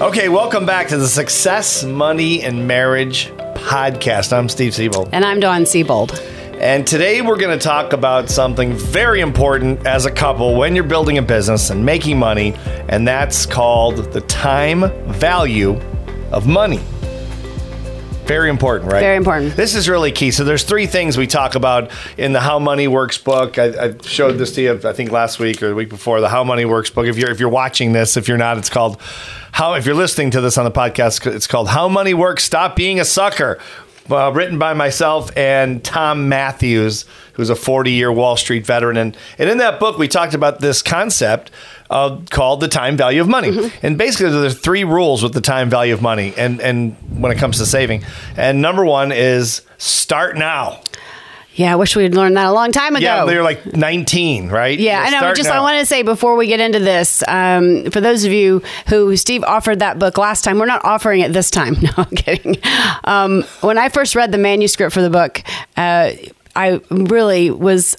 Okay, welcome back to the Success, Money, and Marriage podcast. I'm Steve Siebold. And I'm Dawn Siebold. And today we're going to talk about something very important as a couple when you're building a business and making money, and that's called the time value of money. Very important, right? Very important. This is really key. So there's three things we talk about in the How Money Works book. I, I showed this to you, I think last week or the week before. The How Money Works book. If you're if you're watching this, if you're not, it's called How. If you're listening to this on the podcast, it's called How Money Works. Stop being a sucker. Uh, written by myself and Tom Mathews, who's a 40 year Wall Street veteran. And, and in that book, we talked about this concept uh, called the time value of money. Mm-hmm. And basically, there's three rules with the time value of money and, and when it comes to saving. And number one is start now. Yeah, I wish we had learned that a long time ago. Yeah, they were like 19, right? Yeah, I know. Just now. I want to say before we get into this, um, for those of you who Steve offered that book last time, we're not offering it this time. No, I'm kidding. Um, when I first read the manuscript for the book, uh, I really was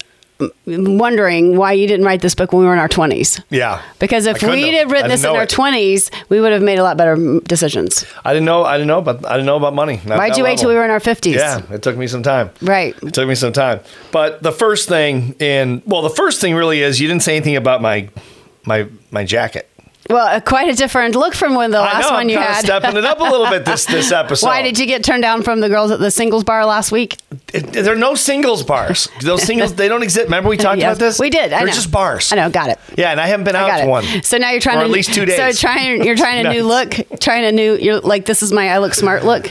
wondering why you didn't write this book when we were in our 20s. Yeah. Because if we had written this in our it. 20s, we would have made a lot better decisions. I didn't know I didn't know about I didn't know about money. Why'd you wait till we were in our 50s? Yeah, it took me some time. Right. It took me some time. But the first thing in well, the first thing really is you didn't say anything about my my my jacket. Well, uh, quite a different look from when the last know, one you had. I'm stepping it up a little bit this this episode. Why did you get turned down from the girls at the singles bar last week? It, there are no singles bars. Those singles they don't exist. Remember we talked yes, about this? We did. They're know. just bars. I know. Got it. Yeah, and I haven't been out to one. So now you're trying to at least two days. So trying you're trying a new look, trying a new. You're like this is my I look smart look.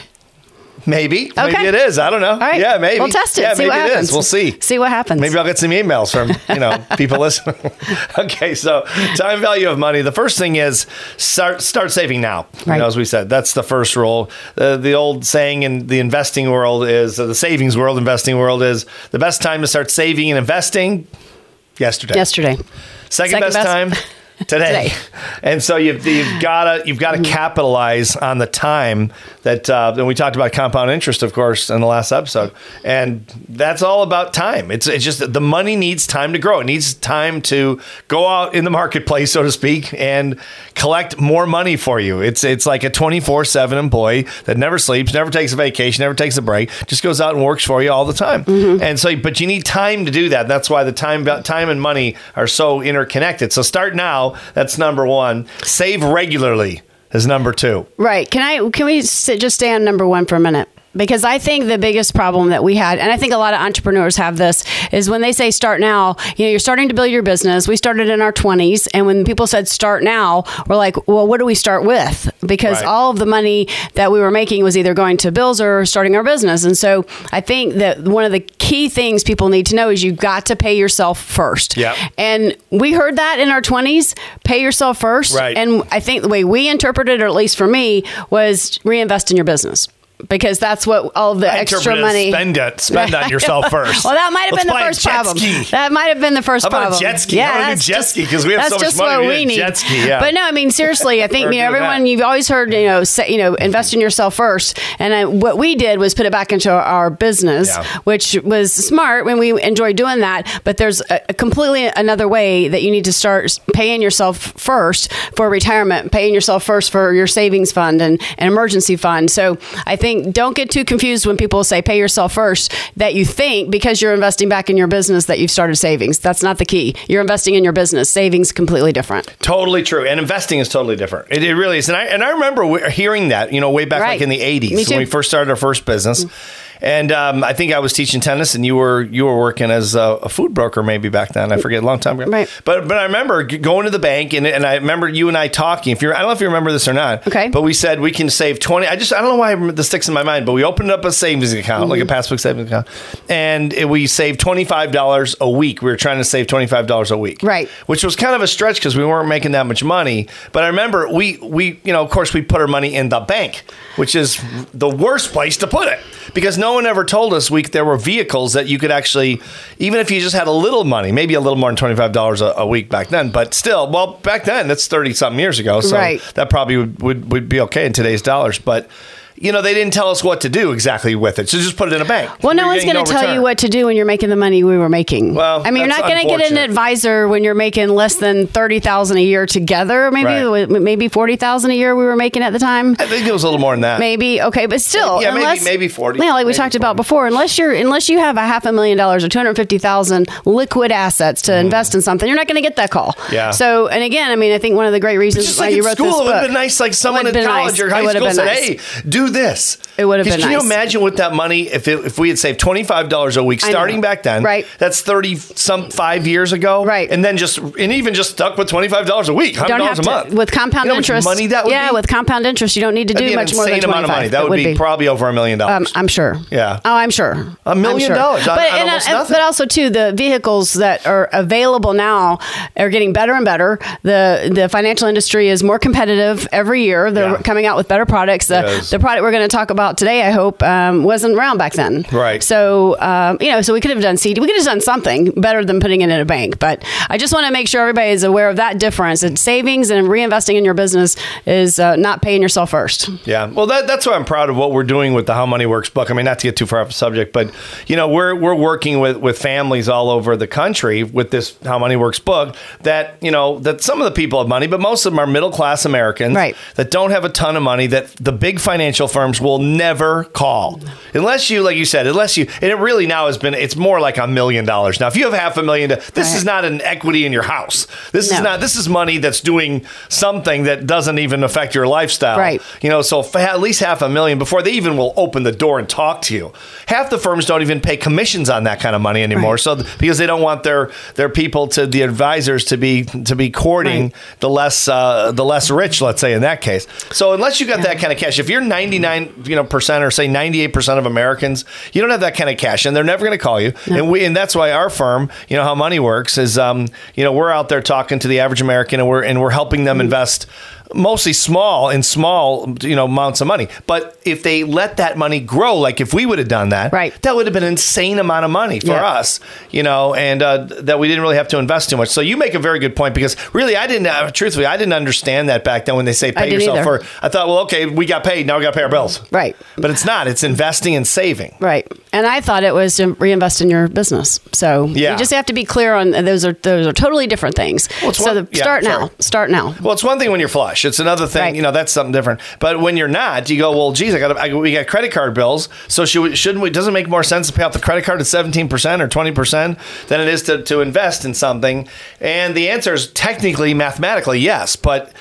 Maybe. Okay. Maybe it is. I don't know. All right. Yeah, maybe. We'll test it. Yeah, see maybe what it happens. is. We'll see. See what happens. Maybe I'll get some emails from, you know, people listening. okay, so time value of money. The first thing is start start saving now. Right. You know, as we said, that's the first rule. Uh, the old saying in the investing world is uh, the savings world, investing world is the best time to start saving and investing yesterday. Yesterday. Second, Second best, best. time today. Today. And so you've, you've got to you've got to capitalize on the time that uh, and we talked about compound interest, of course, in the last episode, and that's all about time. It's it's just the money needs time to grow. It needs time to go out in the marketplace, so to speak, and collect more money for you. It's it's like a twenty four seven employee that never sleeps, never takes a vacation, never takes a break, just goes out and works for you all the time. Mm-hmm. And so, but you need time to do that. That's why the time time and money are so interconnected. So start now that's number one. Save regularly is number two. Right. Can I? Can we just stay on number one for a minute? Because I think the biggest problem that we had, and I think a lot of entrepreneurs have this, is when they say start now, you know, you're starting to build your business. We started in our 20s, and when people said start now, we're like, well, what do we start with? Because right. all of the money that we were making was either going to bills or starting our business. And so I think that one of the key things people need to know is you've got to pay yourself first. Yeah. And we heard that in our 20s, pay yourself first. Right. And I think the way we interpreted, or at least for me, was reinvest in your business because that's what all the I extra money. Spend it. Spend on yourself first. well, that might have been the first problem. Ski. That might have been the first How about problem. Jet ski. Yeah, that's jet ski because we have so much money. What we need. Jet ski. Yeah. But no, I mean seriously, I think you know everyone. That. You've always heard you know say, you know invest in yourself first, and I, what we did was put it back into our business, yeah. which was smart when we enjoyed doing that. But there's a, a completely another way that you need to start paying yourself first for retirement, paying yourself first for your savings fund and an emergency fund. So I think don't get too confused when people say pay yourself first that you think because you're investing back in your business that you've started savings. That's not the key. You're investing in your business. Savings completely different. Totally true. And investing is totally different. It, it really is. And I and I remember hearing that, you know, way back right. like in the 80s when we first started our first business. Mm-hmm and um, I think I was teaching tennis, and you were you were working as a, a, food broker maybe back then. I forget, a long time ago. Right. But but I remember going to the bank, and, and I remember you and I talking. If you're, I don't know if you remember this or not. Okay. But we said we can save twenty. I just I don't know why this sticks in my mind, but we opened up a savings account, mm-hmm. like a mm-hmm. passbook savings account, and it, we saved twenty five dollars a week. We were trying to save twenty five dollars a week. Right. Which was kind of a stretch because we weren't making that much money. But I remember we we you know of course we put our money in the bank, which is the worst place to put it because no one ever told us we there were vehicles that you could actually, even if you just had a little money, maybe a little more than twenty five dollars a week back then, but still, well, back then that's thirty something years ago, so right. that probably would, would would be okay in today's dollars, but you know, they didn't tell us what to do exactly with it. So just put it in a bank. Well, no one's going to tell return. you what to do when you're making the money we were making. Well, I mean, you're not going to get an advisor when you're making less than thirty thousand a year together. Maybe Right. maybe forty thousand a year we were making at the time. I think it was a little more than that. Maybe okay, but still, Yeah, maybe- unless, maybe 40, Yeah, like we maybe talked about before, unless you're unless you have a half a million dollars or two hundred fifty thousand liquid assets to invest in something, you're not going to get that call. Mm. Yeah. So, and again, I mean, I think one of the great reasons why like you wrote school, this it would have been nice. Like someone would've in college nice. or It high school said, nice. "Hey, do this." It would have been Can you imagine with that money if it, if we had saved twenty five dollars a week starting back then? Right. That's thirty some five years ago. Right. And then just and even just stuck with twenty five dollars a week, hundred dollars a to month with compound You know how much interest. money that would yeah, be? with compound interest, you don't need to That'd do much more than twenty amount of money. That would, be, probably over a million Um, dollars. I'm sure. Yeah. Oh, I'm sure. A million sure. dollars But, on uh, nothing. but also too, the vehicles that are available now are getting better and better. The the financial industry is more competitive every year. They're Yeah. coming out with better products. The, the product we're going to talk about today, I hope, um, wasn't around back then. Right. So um, you know, so we could have done CD. We could have done something better than putting it in a bank. But I just want to make sure everybody is aware of that difference. And savings and reinvesting in your business is uh, not paying yourself first. Yeah, well, that, that's why I'm proud of what we're doing with the How Money Works book. I mean, not to get too far off the subject, but you know, we're we're working with with families all over the country with this How Money Works book. That you know, that some of the people have money, but most of them are middle class Americans Right. that don't have a ton of money. That the big financial firms will never call unless you, like you said, unless you. And it really now has been. It's more like a million dollars now. If you have half a million, this Right. is not an equity in your house. This is not. This is money that's doing something that doesn't even affect your lifestyle. Right. You know, so at least half a million before they even will open the door and talk to you. Half the firms don't even pay commissions on that kind of money anymore. Right. So because they don't want their their people to the advisors to be to be courting Right. the less uh, the less rich, let's say in that case. So unless you got that kind of cash, if you're 99 you know percent or say 98 percent of Americans, you don't have that kind of cash, and they're never going to call you. And we and that's why our firm, you know, how money works is, um, you know, we're out there talking to the average American, and we're and we're helping them Mm-hmm. invest mostly small in small you know amounts of money but if they let that money grow like if we would have done that Right. that would have been an insane amount of money for Yeah. us you know and uh, that we didn't really have to invest too much so you make a very good point because really i didn't uh, truthfully i didn't understand that back then when they say pay yourself either. for i thought well okay we got paid now we got to pay our bills Right. but it's not it's investing and saving Right. And I thought it was to reinvest in your business. So Yeah. you just have to be clear on those are those are totally different things. Well, so one- the, yeah, start now. sorry. Start now. Well, it's one thing when you're flush. It's another thing, Right. you know, that's something different. But when you're not, you go, well, geez, I got I, we got credit card bills. So should we, shouldn't we? Doesn't it make more sense to pay off the credit card at 17 percent or 20 percent than it is to, to invest in something? And the answer is technically, mathematically, yes, but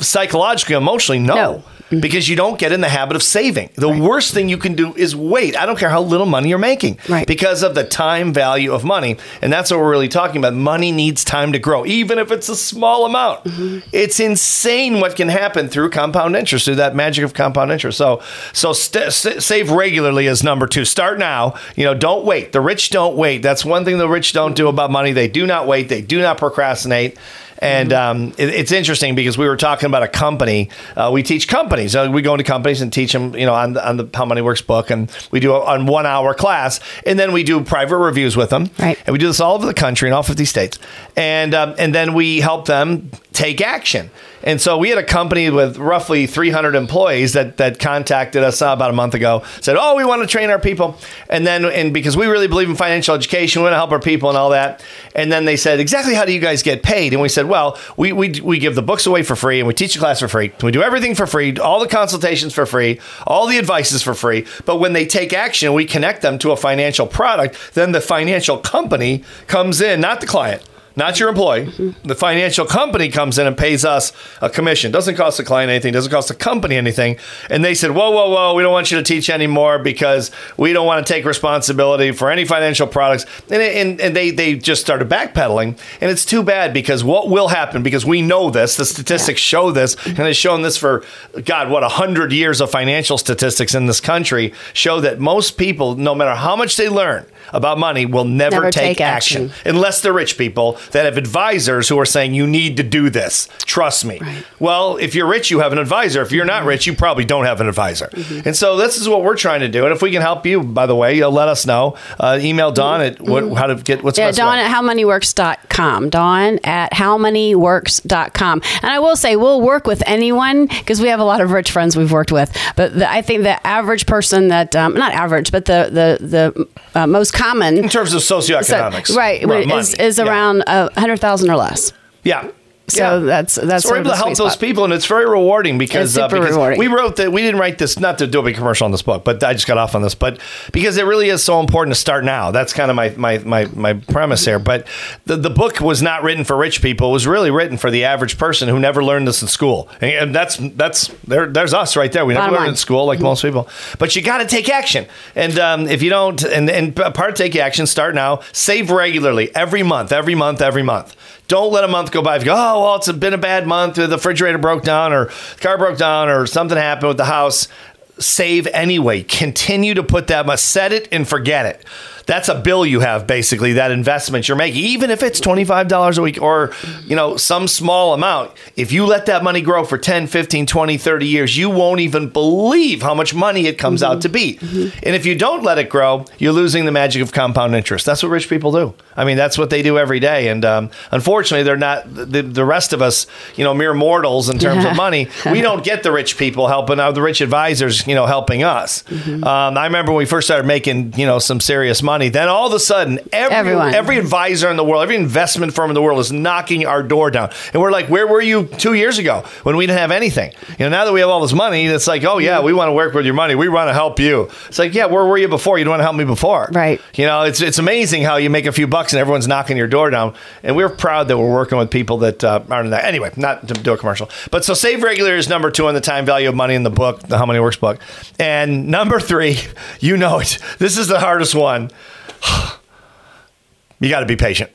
psychologically, emotionally, no. No. Mm-hmm. Because you don't get in the habit of saving. The worst thing you can do is wait. I don't care how little money you're making. Right. Because of the time value of money. And that's what we're really talking about. Money needs time to grow, even if it's a small amount. Mm-hmm. It's insane what can happen through compound interest, through that magic of compound interest. So, so st- st- save regularly is number two. Start now. You know, don't wait. The rich don't wait. That's one thing the rich don't do about money. They do not wait. They do not procrastinate. And um, it, it's interesting because we were talking about a company. Uh, we teach companies. Uh, we go into companies and teach them, you know, on the, on the How Money Works book, and we do a on one hour class, and then we do private reviews with them. Right. And we do this all over the country in all 50 states, and um, and then we help them take action. And so we had a company with roughly 300 employees that that contacted us uh, about a month ago. Said, "Oh, we want to train our people," and then and because we really believe in financial education, we want to help our people and all that. And then they said, "Exactly how do you guys get paid?" And we said, "Well, we we we give the books away for free, and we teach a class for free. We do everything for free, all the consultations for free, all the advice is for free. But when they take action, we connect them to a financial product. Then the financial company comes in, not the client." Not your employee. The financial company comes in and pays us a commission. Doesn't cost the client anything. Doesn't cost the company anything. And they said, "Whoa, whoa, whoa! We don't want you to teach anymore because we don't want to take responsibility for any financial products." And and, and they they just started backpedaling. And it's too bad because what will happen? Because we know this. The statistics show this, and it's shown this for God, what a hundred years of financial statistics in this country show that most people, no matter how much they learn about money, will never, Never take, take action action. unless they're rich people. that have advisors who are saying you need to do this. Trust me. Well, if you're rich, you have an advisor. If you're not rich, you probably don't have an advisor. And so this is what we're trying to do. And if we can help you, by the way, you'll let us know. Uh, email Dawn at what, how to get what's Yeah, Dawn way? at howmoneyworks.com. Dawn at howmoneyworks.com. And I will say, we'll work with anyone because we have a lot of rich friends we've worked with. But the, I think the average person that, um, not average, but the, the, the uh, most common. in terms of so- socioeconomics, right, Right, is, is Yeah. around uh, 100000 or less. Yeah. So that's- that's so we're able to help sweet those people, and it's very rewarding because, uh, because rewarding. we wrote that we didn't write this not to do a big commercial on this book, but I just got off on this, but because it really is so important to start now. That's kind of my my my, my premise here. But the, the book was not written for rich people; it was really written for the average person who never learned this in school, and, and that's that's there. There's us right there. We never Bottom learned line. in school like most people, but you got to take action. And um, if you don't, and and part of take action, start now. Save regularly every month, every month, every month. Don't let a month go by. If you go, oh well, it's been a bad month. The refrigerator broke down, or the car broke down, or something happened with the house. Save anyway. Continue to put that much. Set it and forget it. That's a bill you have basically. That investment you're making, even if it's twenty five dollars a week or you know some small amount. If you let that money grow for 10, 15, 20, 30 years, you won't even believe how much money it comes out to be. And if you don't let it grow, you're losing the magic of compound interest. That's what rich people do. I mean, that's what they do every day. And um, unfortunately, they're not the, the rest of us, you know, mere mortals in terms of money. We don't get the rich people helping out, the rich advisors, you know, helping us. Um, I remember when we first started making, you know, some serious money. Then all of a sudden, every, Everyone. every advisor in the world, every investment firm in the world is knocking our door down. And we're like, where were you two years ago when we didn't have anything? You know, now that we have all this money, it's like, oh, yeah, we want to work with your money. We want to help you. It's like, yeah, where were you before? You didn't want to help me before. Right. You know, it's, it's amazing how you make a few bucks and everyone's knocking your door down. And we're proud that we're working with people that uh, aren't in that. Anyway, not to do a commercial. But so Save Regular is number two on the time value of money in the book, the How Money Works book. And number three, you know it. This is the hardest one. You got to be patient.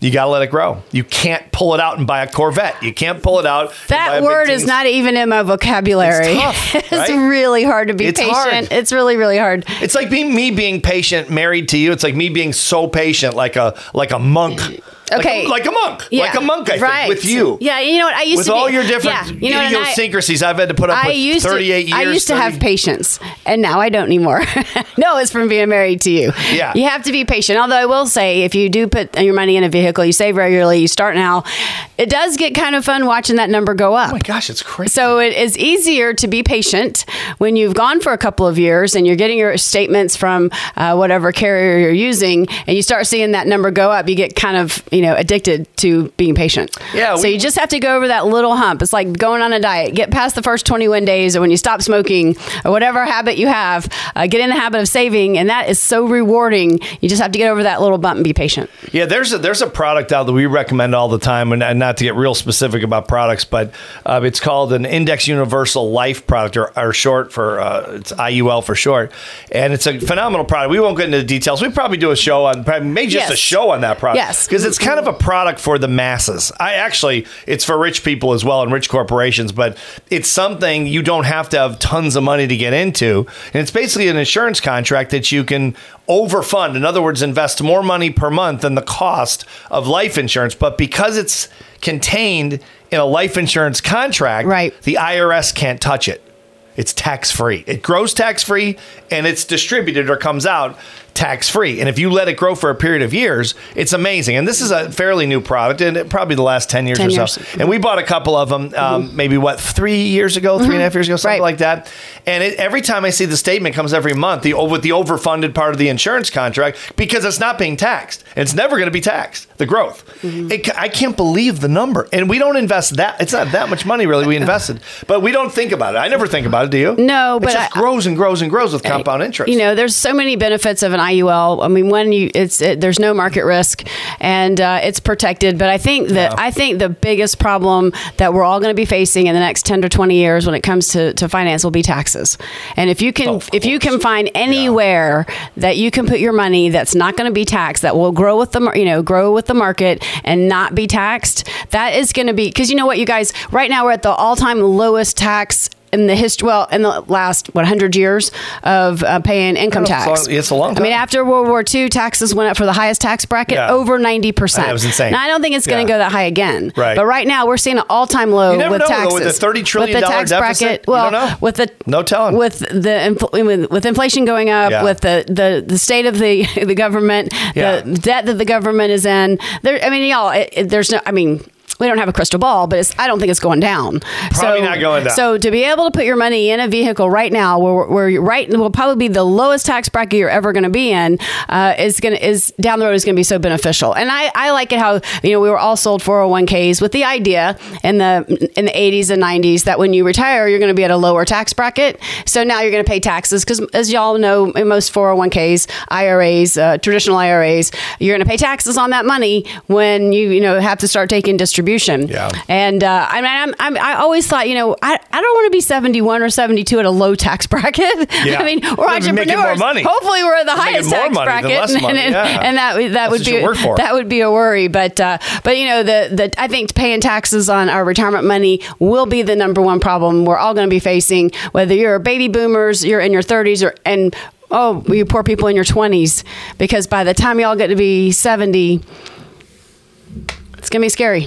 You got to let it grow. You can't pull it out and buy a Corvette. You can't pull it out. and buy a That word is not even in my vocabulary. It's tough, It's right? really hard to be It's patient. hard. It's really, really hard. It's like being me being patient married to you. It's like me being so patient, like a like a monk. Like a- Okay. like a, monk, like a monk. I right. think with you. Yeah, you know what? I used with to be, all your different yeah, you know, and I- idiosyncrasies, I've had to put up I with used 38 to, years. I used to have patience, and now I don't anymore. no, it's from being married to you. Yeah. you have to be patient. Although I will say, if you do put your money in a vehicle, you save regularly, you start now. It does get kind of fun watching that number go up. Oh my gosh, it's crazy. So it is easier to be patient when you've gone for a couple of years and you're getting your statements from uh, whatever carrier you're using, and you start seeing that number go up. You get kind of you know addicted to being patient. Yeah, So we- you just have to go over that little hump. It's like going on a diet. Get past the first 21 days, or when you stop smoking, or whatever habit you have, uh, get in the habit of saving, and that is so rewarding. You just have to get over that little bump and be patient. Yeah, there's a, there's a product out that we recommend all the time, and, and not to get real specific about products, but uh, it's called an Index Universal Life product, or, or short for uh, it's IUL for short, and it's a phenomenal product. We won't get into the details. We probably do a show on, probably maybe just Yes. a show on that product, Yes. because it's kind of a product for the masses. I actually, it's for rich people as well and rich corporations, but it's something you don't have to have tons of money to get into, and it's basically an insurance contract that you can overfund. In other words, invest more money per month than the cost of life insurance. But because it's contained in a life insurance contract, Right. the IRS can't touch it. It's tax free. It grows tax free and it's distributed or comes out tax free. And if you let it grow for a period of years, it's amazing. And this is a fairly new product, and probably the last 10 years 10 or years. so. And we bought a couple of them, um, maybe what, three years ago, three and a half years ago, something Mm-hmm. Right. like that. And it, every time I see the statement comes every month, the with the overfunded part of the insurance contract, because it's not being taxed. It's never going to be taxed. The growth. Mm-hmm. It, I can't believe the number. And we don't invest that. It's not that much money really we invested, but we don't think about it. I never think about it. You? No, but it just I- grows and grows and grows with compound interest. You know, there's so many benefits of an IUL. I mean, when you it's it, there's no market risk and uh, it's protected. But I think that I think the biggest problem that we're all going to be facing in the next 10 to 20 years when it comes to, to finance will be taxes. And if you can Of if you can find anywhere that you can put your money that's not going to be taxed, that will grow with the you know grow with the market and not be taxed, that is going to be because you know what, you guys, right now we're at the all time lowest tax in the history, well, in the last, what, 100 years of uh, paying income tax. it's a long Time. I mean, after World War II, taxes went up for the highest tax bracket Yeah. over 90%. That was insane. Now, I don't think it's going to Yeah. go that high again. Right. But right now, we're seeing an all time low with know, though, taxes. with the $30 trillion with the tax deficit, bracket. you Well, with the No telling. With the infl- with, with inflation going up, Yeah. with the, the, the state of the the government, the debt that the government is in. There, I mean, y'all, it, it- there's no. I mean. We don't have a crystal ball, but it's, I don't think it's going down. Probably so, not going down. So to be able to put your money in a vehicle right now, where, where you're right will probably be the lowest tax bracket you're ever going to be in, uh, is going to is down the road is going to be so beneficial. And I, I like it how you know we were all sold 401ks with the idea in the in the 80s and 90s that when you retire you're going to be at a lower tax bracket. So now you're going to pay taxes because as y'all know, in most 401ks, IRAs, uh, traditional IRAs, you're going to pay taxes on that money when you you know have to start taking distribution. Yeah. And uh, I mean, I'm, I'm, I always thought, you know, I, I don't want to be 71 or 72 at a low tax bracket. Yeah. I mean, we're making entrepreneurs. more money. Hopefully, we're at the You're highest tax bracket, money, and, yeah. and that that would be you work for. that would be a worry. But uh, but you know, the the I think paying taxes on our retirement money will be the number one problem we're all going to be facing. Whether you're baby boomers, you're in your 30s, or and oh, you poor people in your 20s, because by the time y'all get to be 70. It's gonna be scary.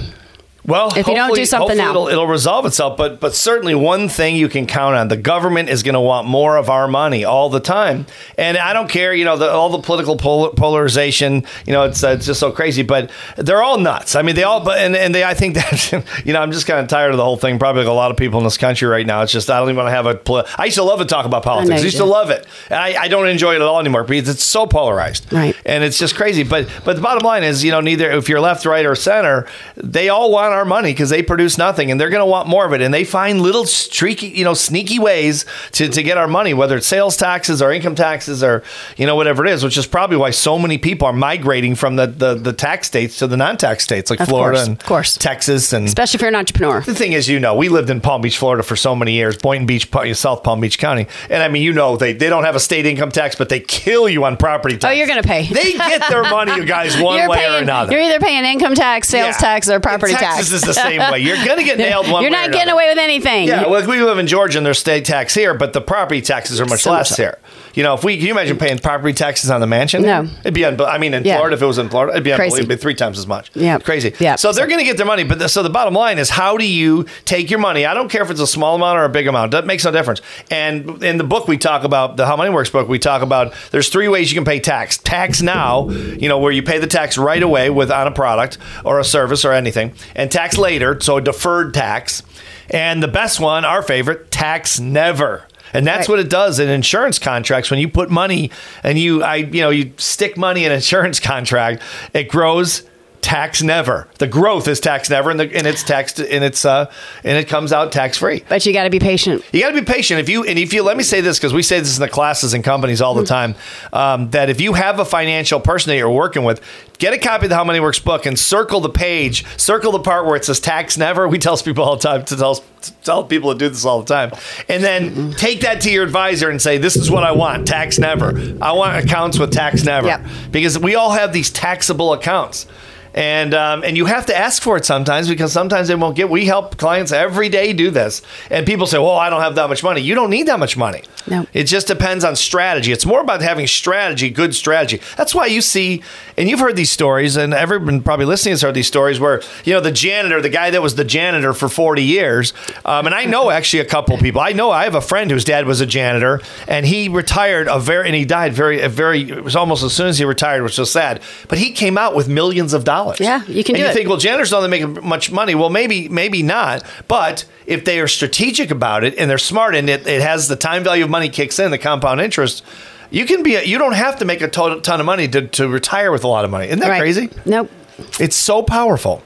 Well, If you don't hopefully- do something now. it'll, it'll resolve itself. But but certainly one thing you can count on: the government is going to want more of our money all the time. And I don't care, you know, the, all the political pol- polarization. You know, it's uh, it's just so crazy. But they're all nuts. I mean, they all. But and, and they, I think that you know, I'm just kind of tired of the whole thing. Probably like a lot of people in this country right now. It's just I don't even want to have a. Poli- I used to love to talk about politics. I, you used do. to love it. And I, I don't enjoy it at all anymore because it's so polarized. Right. And it's just crazy. But but the bottom line is, you know, neither if you're left, right, or center, they all want our money because they produce nothing, and they're going to want more of it. And they find little streaky, you know, sneaky ways to, to get our money, whether it's sales taxes or income taxes or you know whatever it is. Which is probably why so many people are migrating from the the, the tax states to the non-tax states like Of Florida course, and of course. Texas and Especially if you're an entrepreneur. the thing is, you know, we lived in Palm Beach, Florida for so many years, Boynton Beach, South Palm Beach County. And I mean, you know, they, they don't have a state income tax, but they kill you on property oh, tax. Oh, you're gonna pay. They get their money, you guys, one you're way paying, or another. You're either paying income tax, sales Yeah. tax, or property tax. Texas is the same way. You're going to get nailed one You're not getting another. away with anything. Yeah, well, we live in Georgia and there's state tax here, but the property taxes are much So less much- here. You know, if we can you imagine paying property taxes on the mansion? No. it'd be. Unbe- I mean, in Yeah. Florida, if it was in Florida, it'd be Crazy. unbelievable. It'd be three times as much. Yeah. crazy. Yeah. So they're going to get their money, but the, so the bottom line is, how do you take your money? I don't care if it's a small amount or a big amount. That makes no difference. And in the book, we talk about the How Money Works book. We talk about there's three ways you can pay tax. Tax now, you know, where you pay the tax right away with on a product or a service or anything, and tax later, so deferred tax. And the best one, our favorite, tax never. And that's Right. what it does in insurance contracts. When you put money and you, I, you know, you stick money in an insurance contract, it grows tax never. The growth is tax never, and, the, and it's taxed, and it's uh, and it comes out tax free. But you got to be patient. You got to be patient. If you and if you let me say this because we say this in the classes and companies all the time, um, that if you have a financial person that you're working with, get a copy of the How Money Works book and circle the page, circle the part where it says tax never. We tell people all the time to tell to tell people to do this all the time, and then take that to your advisor and say, "This is what I want: tax never. I want accounts with tax never." Yep. Because we all have these taxable accounts and um, and you have to ask for it sometimes because sometimes they won't get. We help clients every day do this, and people say, "Well, I don't have that much money." You don't need that much money. No. it just depends on strategy. It's more about having strategy, good strategy. That's why you see, and you've heard these stories, and everyone probably listening has heard these stories where you know the janitor, the guy that was the janitor for forty years, um, and I know actually a couple people. I know I have a friend whose dad was a janitor, and he retired a very, and he died very, a very. It was almost as soon as he retired, which was sad. But he came out with millions of dollars. Yeah, you can and do you it. think, well, janitors don't make much money. Well, maybe, maybe not. But if they are strategic about it and they're smart and it, it has the time value of money kicks in, the compound interest, you can be. A, you don't have to make a ton, ton of money to, to retire with a lot of money. Isn't that Right. crazy? Nope. It's so powerful.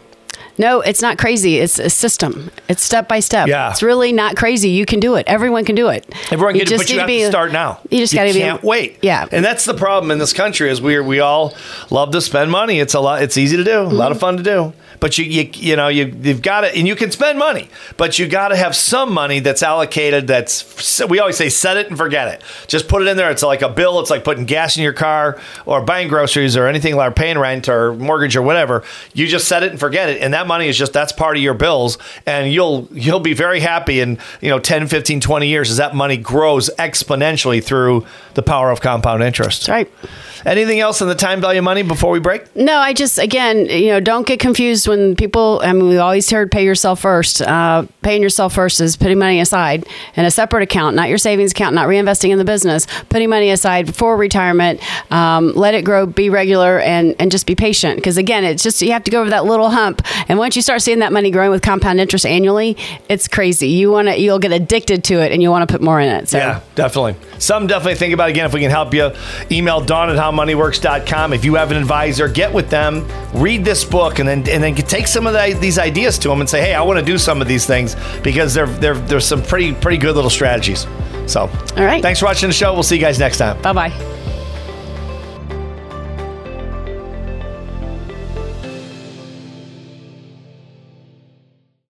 No, it's not crazy. It's a system. It's step by step. Yeah. It's really not crazy. You can do it. Everyone can do it. Everyone can, do it, but you have be- to start now. You just got to be. can't wait. Yeah. and that's the problem in this country is we we all love to spend money. It's a lot. It's easy to do, a lot of fun to do. But you you, you know you you've got to and you can spend money, but you got to have some money that's allocated. That's we always say set it and forget it. Just put it in there. It's like a bill. It's like putting gas in your car or buying groceries or anything like paying rent or mortgage or whatever. You just set it and forget it, and that money is just that's part of your bills, and you'll you'll be very happy in you know 10, 15, 20 years as that money grows exponentially through the power of compound interest. That's right. Anything else on the time value of money before we break? No, I just again, you know, don't get confused when people. I mean, we always heard pay yourself first. Uh, paying yourself first is putting money aside in a separate account, not your savings account, not reinvesting in the business. Putting money aside for retirement. Um, let it grow, be regular, and and just be patient. Because again, it's just you have to go over that little hump, and once you start seeing that money growing with compound interest annually, it's crazy. You want to, you'll get addicted to it, and you want to put more in it. So. Yeah, definitely. Some definitely think about it. again if we can help you. Email Dawn at howmoneyworks.com. If you have an advisor, get with them, read this book, and then and then take some of the, these ideas to them and say, hey, I want to do some of these things because they're, they're, there's some pretty pretty good little strategies. So, all right. Thanks for watching the show. We'll see you guys next time. Bye bye.